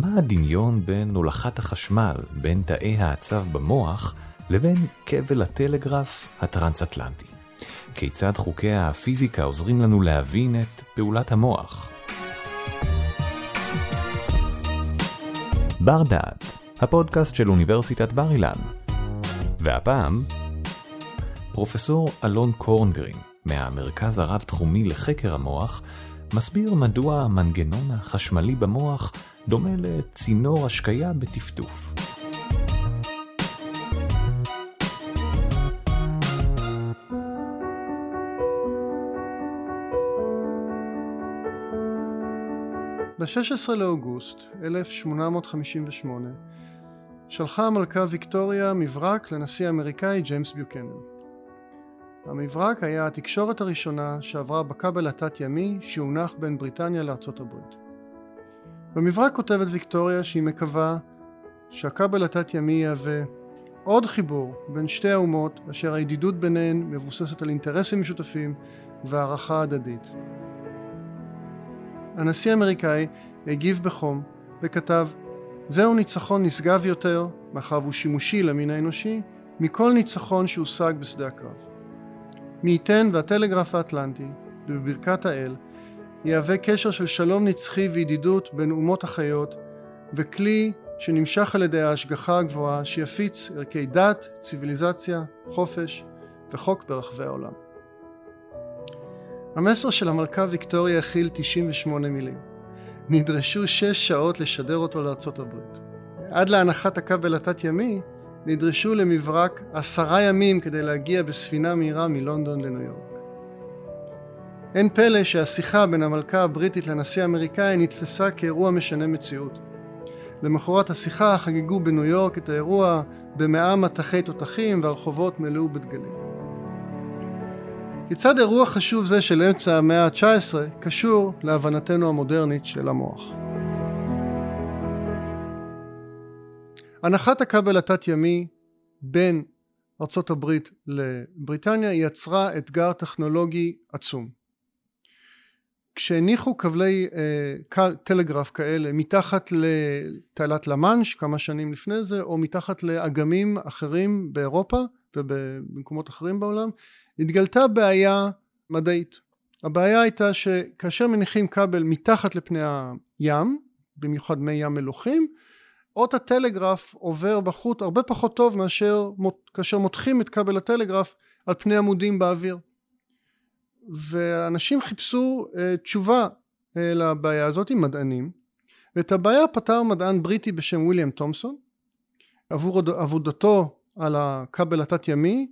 מה הדמיון בין הולכת החשמל, בין תאי העצב במוח, לבין כבל הטלגרף הטרנס-אטלנטי? כיצד חוקי הפיזיקה עוזרים לנו להבין את פעולת המוח? בר דעת, הפודקאסט של אוניברסיטת בר אילן. והפעם, פרופסור אלון קורנגרין, מהמרכז הרב-תחומי לחקר המוח, מסביר מדוע המנגנון החשמלי במוח דומה לצינור השקיה בטפטוף. ב-16 לאוגוסט 1858 שלחה המלכה ויקטוריה מברק לנשיא האמריקאי ג'יימס ביוקנן. המברק היה התקשורת הראשונה שעברה בכבל התת-ימי שהונח בין בריטניה לארצות הברית. במברק כותבת ויקטוריה שהיא מקווה שהכבל התת-ימי יהווה עוד חיבור בין שתי האומות אשר הידידות ביניהן מבוססת על אינטרסים משותפים והערכה הדדית. הנשיא האמריקאי הגיב בחום וכתב זהו ניצחון נשגב יותר, מאחר והוא שימושי למין האנושי, מכל ניצחון שהושג בשדה הקרב. מי ייתן והטלגרף האטלנטי, בברכת האל, יהווה קשר של שלום נצחי וידידות בין אומות החיות, וכלי שנמשך על ידי ההשגחה הגבוהה שיפיץ ערכי דת, ציוויליזציה, חופש וחוק ברחבי העולם. המסר של המלכה ויקטוריה הכיל 98 מילים. נדרשו שש שעות לשדר אותו לארצות הברית. עד להנחת הכבל התת-ימי נדרשו למברק עשרה ימים כדי להגיע בספינה מהירה מלונדון לניו יורק. אין פלא שהשיחה בין המלכה הבריטית לנשיא האמריקאי נתפסה כאירוע משנה מציאות. למחרת השיחה חגגו בניו יורק את האירוע במאה מטחי תותחים והרחובות מלאו בדגלים. כיצד אירוע חשוב זה של אמצע המאה ה-19 קשור להבנתנו המודרנית של המוח? הנחת הכבל התת-ימי בין ארצות הברית לבריטניה יצרה אתגר טכנולוגי עצום. כשהניחו כבלי אה, טלגרף כאלה מתחת לתעלת למאנש כמה שנים לפני זה או מתחת לאגמים אחרים באירופה ובמקומות אחרים בעולם התגלתה בעיה מדעית. הבעיה הייתה שכאשר מניחים כבל מתחת לפני הים, במיוחד מי ים מלוכים, אות הטלגרף עובר בחוט הרבה פחות טוב מאשר כאשר מותחים את כבל הטלגרף על פני עמודים באוויר. ואנשים חיפשו uh, תשובה uh, לבעיה הזאת עם מדענים, ואת הבעיה פתר מדען בריטי בשם ויליאם תומסון עבור עבודתו על הכבל התת-ימי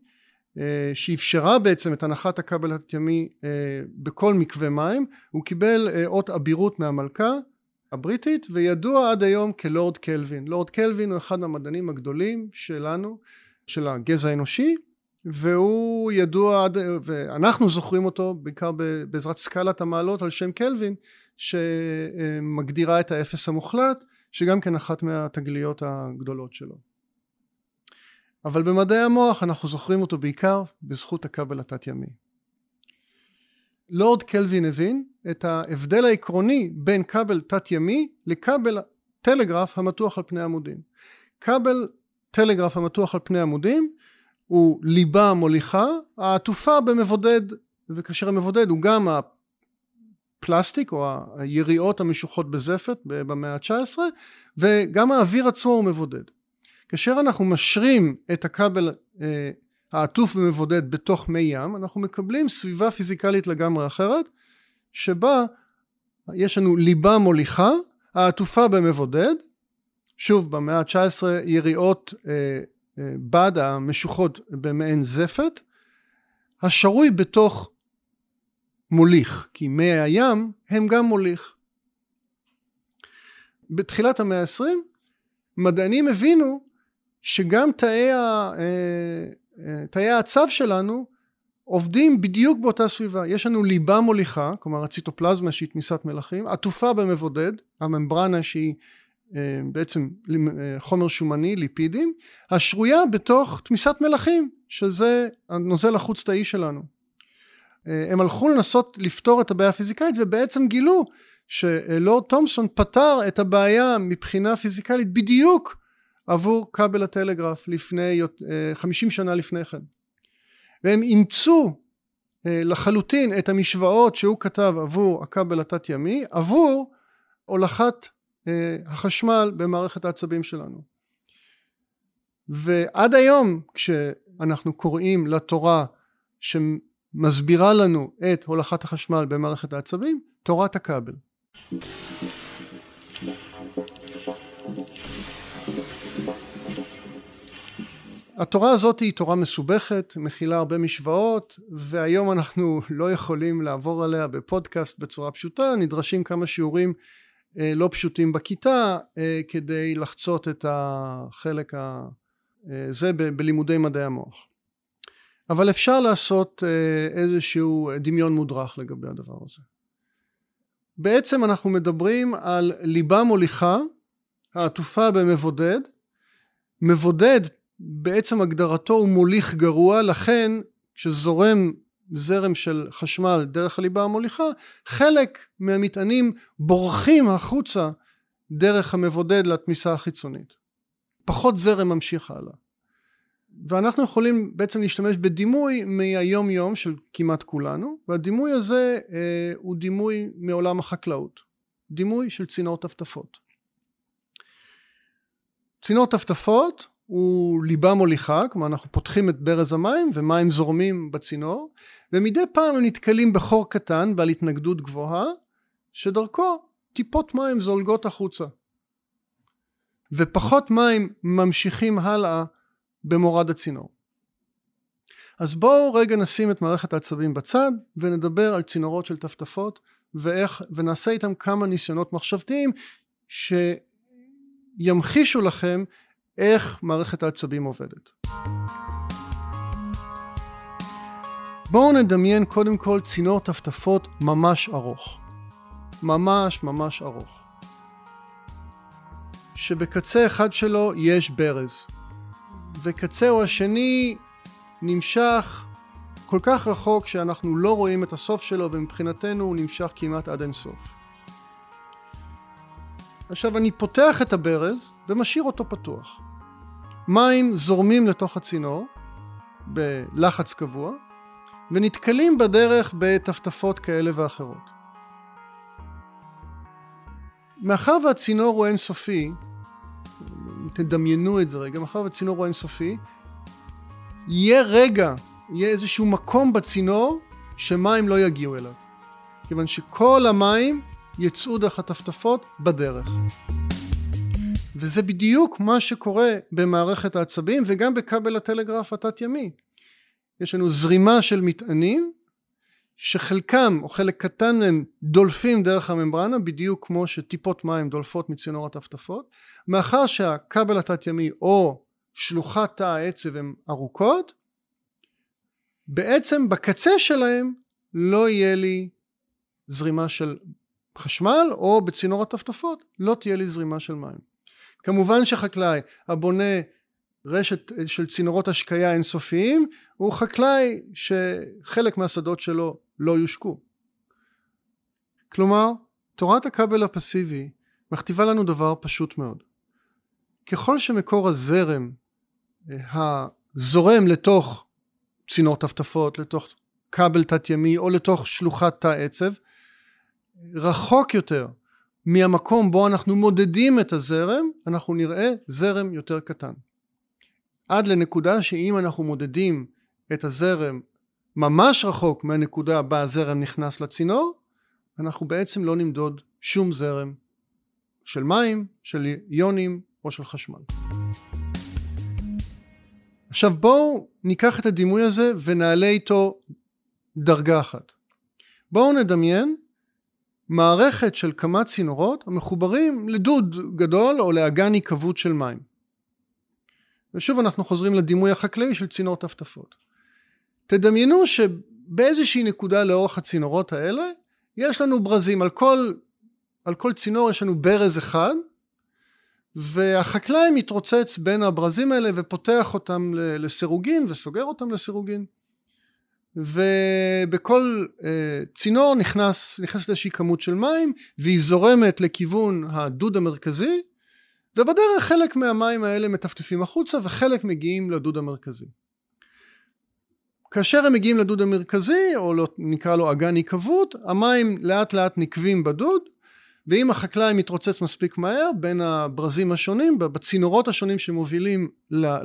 אה, שאפשרה בעצם את הנחת הכבל התת-ימי אה, בכל מקווה מים הוא קיבל אה, אות אבירות מהמלכה הבריטית וידוע עד היום כלורד קלווין לורד קלווין הוא אחד מהמדענים הגדולים שלנו של הגזע האנושי והוא ידוע עד ואנחנו זוכרים אותו בעיקר בעזרת סקלת המעלות על שם קלווין שמגדירה את האפס המוחלט שגם כן אחת מהתגליות הגדולות שלו אבל במדעי המוח אנחנו זוכרים אותו בעיקר בזכות הכבל התת-ימי. לורד קלווין הבין את ההבדל העקרוני בין כבל תת-ימי לכבל טלגרף המתוח על פני עמודים. כבל טלגרף המתוח על פני עמודים הוא ליבה מוליכה העטופה במבודד וכאשר המבודד הוא גם הפלסטיק או היריעות המשוחות בזפת במאה ה-19 וגם האוויר עצמו הוא מבודד. כאשר אנחנו משרים את הכבל אה, העטוף ומבודד בתוך מי ים אנחנו מקבלים סביבה פיזיקלית לגמרי אחרת שבה יש לנו ליבה מוליכה העטופה במבודד שוב במאה ה-19 יריעות אה, אה, בד המשוחות במעין זפת השרוי בתוך מוליך כי מי הים הם גם מוליך. בתחילת המאה ה-20 מדענים הבינו שגם תאי, ה, אה, תאי הצו שלנו עובדים בדיוק באותה סביבה. יש לנו ליבה מוליכה, כלומר הציטופלזמה שהיא תמיסת מלחים, עטופה במבודד, הממברנה שהיא אה, בעצם חומר שומני, ליפידים, השרויה בתוך תמיסת מלחים, שזה הנוזל החוץ תאי שלנו. הם הלכו לנסות לפתור את הבעיה הפיזיקאית ובעצם גילו שלורד תומסון פתר את הבעיה מבחינה פיזיקלית בדיוק עבור כבל הטלגרף לפני 50 שנה לפני כן. והם אימצו לחלוטין את המשוואות שהוא כתב עבור הכבל התת ימי עבור הולכת החשמל במערכת העצבים שלנו. ועד היום כשאנחנו קוראים לתורה שמסבירה לנו את הולכת החשמל במערכת העצבים תורת הכבל התורה הזאת היא תורה מסובכת, מכילה הרבה משוואות, והיום אנחנו לא יכולים לעבור עליה בפודקאסט בצורה פשוטה, נדרשים כמה שיעורים אה, לא פשוטים בכיתה אה, כדי לחצות את החלק הזה אה, בלימודי מדעי המוח. אבל אפשר לעשות איזשהו דמיון מודרך לגבי הדבר הזה. בעצם אנחנו מדברים על ליבה מוליכה העטופה במבודד, מבודד בעצם הגדרתו הוא מוליך גרוע לכן כשזורם זרם של חשמל דרך הליבה המוליכה חלק מהמטענים בורחים החוצה דרך המבודד לתמיסה החיצונית. פחות זרם ממשיך הלאה. ואנחנו יכולים בעצם להשתמש בדימוי מהיום יום של כמעט כולנו והדימוי הזה אה, הוא דימוי מעולם החקלאות. דימוי של צינור טפטפות צינור טפטפות הוא ליבה מוליכה, כלומר אנחנו פותחים את ברז המים ומים זורמים בצינור ומדי פעם הם נתקלים בחור קטן בעל התנגדות גבוהה שדרכו טיפות מים זולגות החוצה ופחות מים ממשיכים הלאה במורד הצינור. אז בואו רגע נשים את מערכת העצבים בצד ונדבר על צינורות של טפטפות ואיך, ונעשה איתם כמה ניסיונות מחשבתיים שימחישו לכם איך מערכת העצבים עובדת. בואו נדמיין קודם כל צינור טפטפות ממש ארוך. ממש ממש ארוך. שבקצה אחד שלו יש ברז. וקצהו השני נמשך כל כך רחוק שאנחנו לא רואים את הסוף שלו ומבחינתנו הוא נמשך כמעט עד אינסוף. עכשיו אני פותח את הברז ומשאיר אותו פתוח. מים זורמים לתוך הצינור בלחץ קבוע ונתקלים בדרך בטפטפות כאלה ואחרות. מאחר והצינור הוא אינסופי, תדמיינו את זה רגע, מאחר והצינור הוא אינסופי, יהיה רגע, יהיה איזשהו מקום בצינור שמים לא יגיעו אליו. כיוון שכל המים יצאו דרך הטפטפות בדרך. וזה בדיוק מה שקורה במערכת העצבים וגם בכבל הטלגרף התת ימי. יש לנו זרימה של מטענים שחלקם או חלק קטן מהם דולפים דרך הממברנה בדיוק כמו שטיפות מים דולפות מצינור הטפטפות מאחר שהכבל התת ימי או שלוחת תא העצב הן ארוכות בעצם בקצה שלהם לא יהיה לי זרימה של חשמל או בצינור הטפטפות לא תהיה לי זרימה של מים כמובן שחקלאי הבונה רשת של צינורות השקיה אינסופיים הוא חקלאי שחלק מהשדות שלו לא יושקו. כלומר תורת הכבל הפסיבי מכתיבה לנו דבר פשוט מאוד. ככל שמקור הזרם הזורם לתוך צינור טפטפות, לתוך כבל תת ימי או לתוך שלוחת תא עצב רחוק יותר מהמקום בו אנחנו מודדים את הזרם אנחנו נראה זרם יותר קטן עד לנקודה שאם אנחנו מודדים את הזרם ממש רחוק מהנקודה בה הזרם נכנס לצינור אנחנו בעצם לא נמדוד שום זרם של מים, של איונים או של חשמל. עכשיו בואו ניקח את הדימוי הזה ונעלה איתו דרגה אחת. בואו נדמיין מערכת של כמה צינורות המחוברים לדוד גדול או לאגן היקוות של מים. ושוב אנחנו חוזרים לדימוי החקלאי של צינור טפטפות. תדמיינו שבאיזושהי נקודה לאורך הצינורות האלה יש לנו ברזים, על כל, על כל צינור יש לנו ברז אחד והחקלאי מתרוצץ בין הברזים האלה ופותח אותם לסירוגין וסוגר אותם לסירוגין ובכל uh, צינור נכנס, נכנסת איזושהי כמות של מים והיא זורמת לכיוון הדוד המרכזי ובדרך חלק מהמים האלה מטפטפים החוצה וחלק מגיעים לדוד המרכזי. כאשר הם מגיעים לדוד המרכזי או לא, נקרא לו אגן עיקבות המים לאט לאט נקבים בדוד ואם החקלאי מתרוצץ מספיק מהר בין הברזים השונים בצינורות השונים שמובילים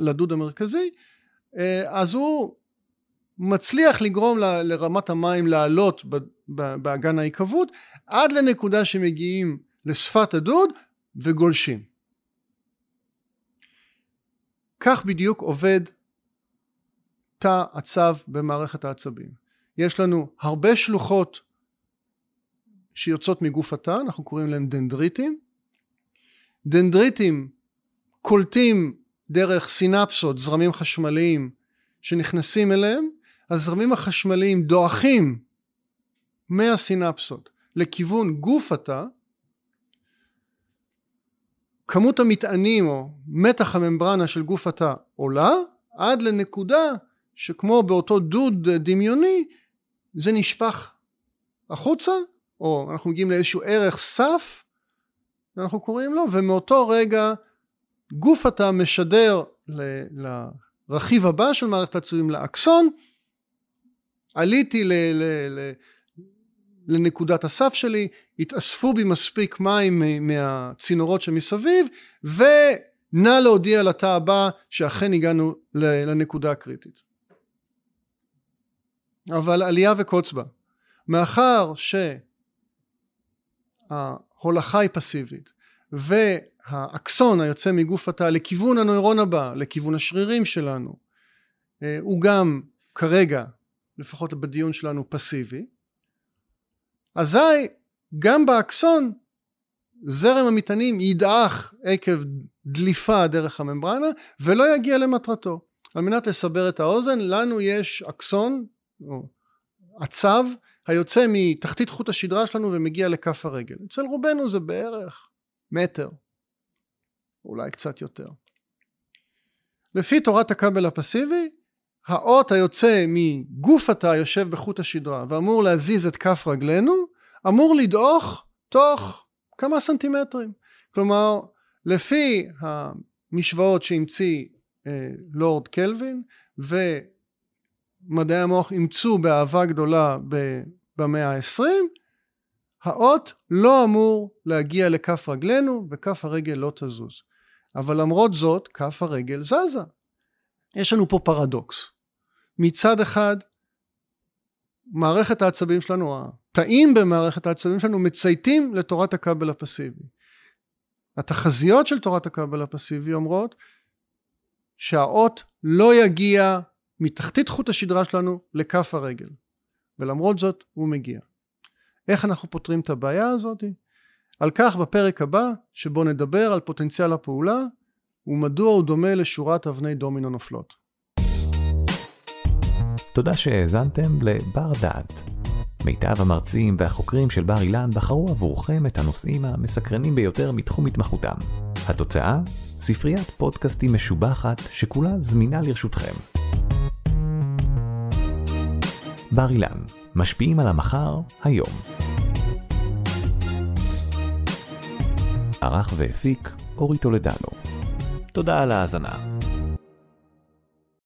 לדוד המרכזי אה, אז הוא מצליח לגרום ל, לרמת המים לעלות באגן העיקבות עד לנקודה שמגיעים לשפת הדוד וגולשים. כך בדיוק עובד תא הצו במערכת העצבים. יש לנו הרבה שלוחות שיוצאות מגוף התא, אנחנו קוראים להם דנדריטים. דנדריטים קולטים דרך סינפסות, זרמים חשמליים שנכנסים אליהם, הזרמים החשמליים דועכים מהסינפסות לכיוון גוף התא, כמות המטענים או מתח הממברנה של גוף התא עולה עד לנקודה שכמו באותו דוד דמיוני זה נשפך החוצה או אנחנו מגיעים לאיזשהו ערך סף אנחנו קוראים לו ומאותו רגע גוף התא משדר לרכיב הבא של מערכת הצועים לאקסון עליתי ל, ל, ל, לנקודת הסף שלי, התאספו בי מספיק מים מהצינורות שמסביב, ונא להודיע לתא הבא שאכן הגענו לנקודה הקריטית. אבל עלייה וקוץ בה. מאחר שההולכה היא פסיבית והאקסון היוצא מגוף התא לכיוון הנוירון הבא, לכיוון השרירים שלנו, אה, הוא גם כרגע, לפחות בדיון שלנו, פסיבי, אזי גם באקסון זרם המטענים ידעך עקב דליפה דרך הממברנה ולא יגיע למטרתו. על מנת לסבר את האוזן לנו יש אקסון או עצב היוצא מתחתית חוט השדרה שלנו ומגיע לכף הרגל. אצל רובנו זה בערך מטר, אולי קצת יותר. לפי תורת הכבל הפסיבי האות היוצא מגוף התא יושב בחוט השדרה ואמור להזיז את כף רגלינו אמור לדעוך תוך כמה סנטימטרים. כלומר לפי המשוואות שהמציא אה, לורד קלווין ומדעי המוח אימצו באהבה גדולה במאה העשרים האות לא אמור להגיע לכף רגלינו וכף הרגל לא תזוז. אבל למרות זאת כף הרגל זזה יש לנו פה פרדוקס. מצד אחד, מערכת העצבים שלנו, התאים במערכת העצבים שלנו מצייתים לתורת הכבל הפסיבי. התחזיות של תורת הכבל הפסיבי אומרות שהאות לא יגיע מתחתית חוט השדרה שלנו לכף הרגל ולמרות זאת הוא מגיע. איך אנחנו פותרים את הבעיה הזאת? על כך בפרק הבא שבו נדבר על פוטנציאל הפעולה ומדוע הוא דומה לשורת אבני דומינו נופלות. תודה שהאזנתם לבר דעת. מיטב המרצים והחוקרים של בר אילן בחרו עבורכם את הנושאים המסקרנים ביותר מתחום התמחותם. התוצאה? ספריית פודקאסטים משובחת שכולה זמינה לרשותכם. בר אילן, משפיעים על המחר, היום. ערך והפיק אורי טולדנו. תודה על ההאזנה.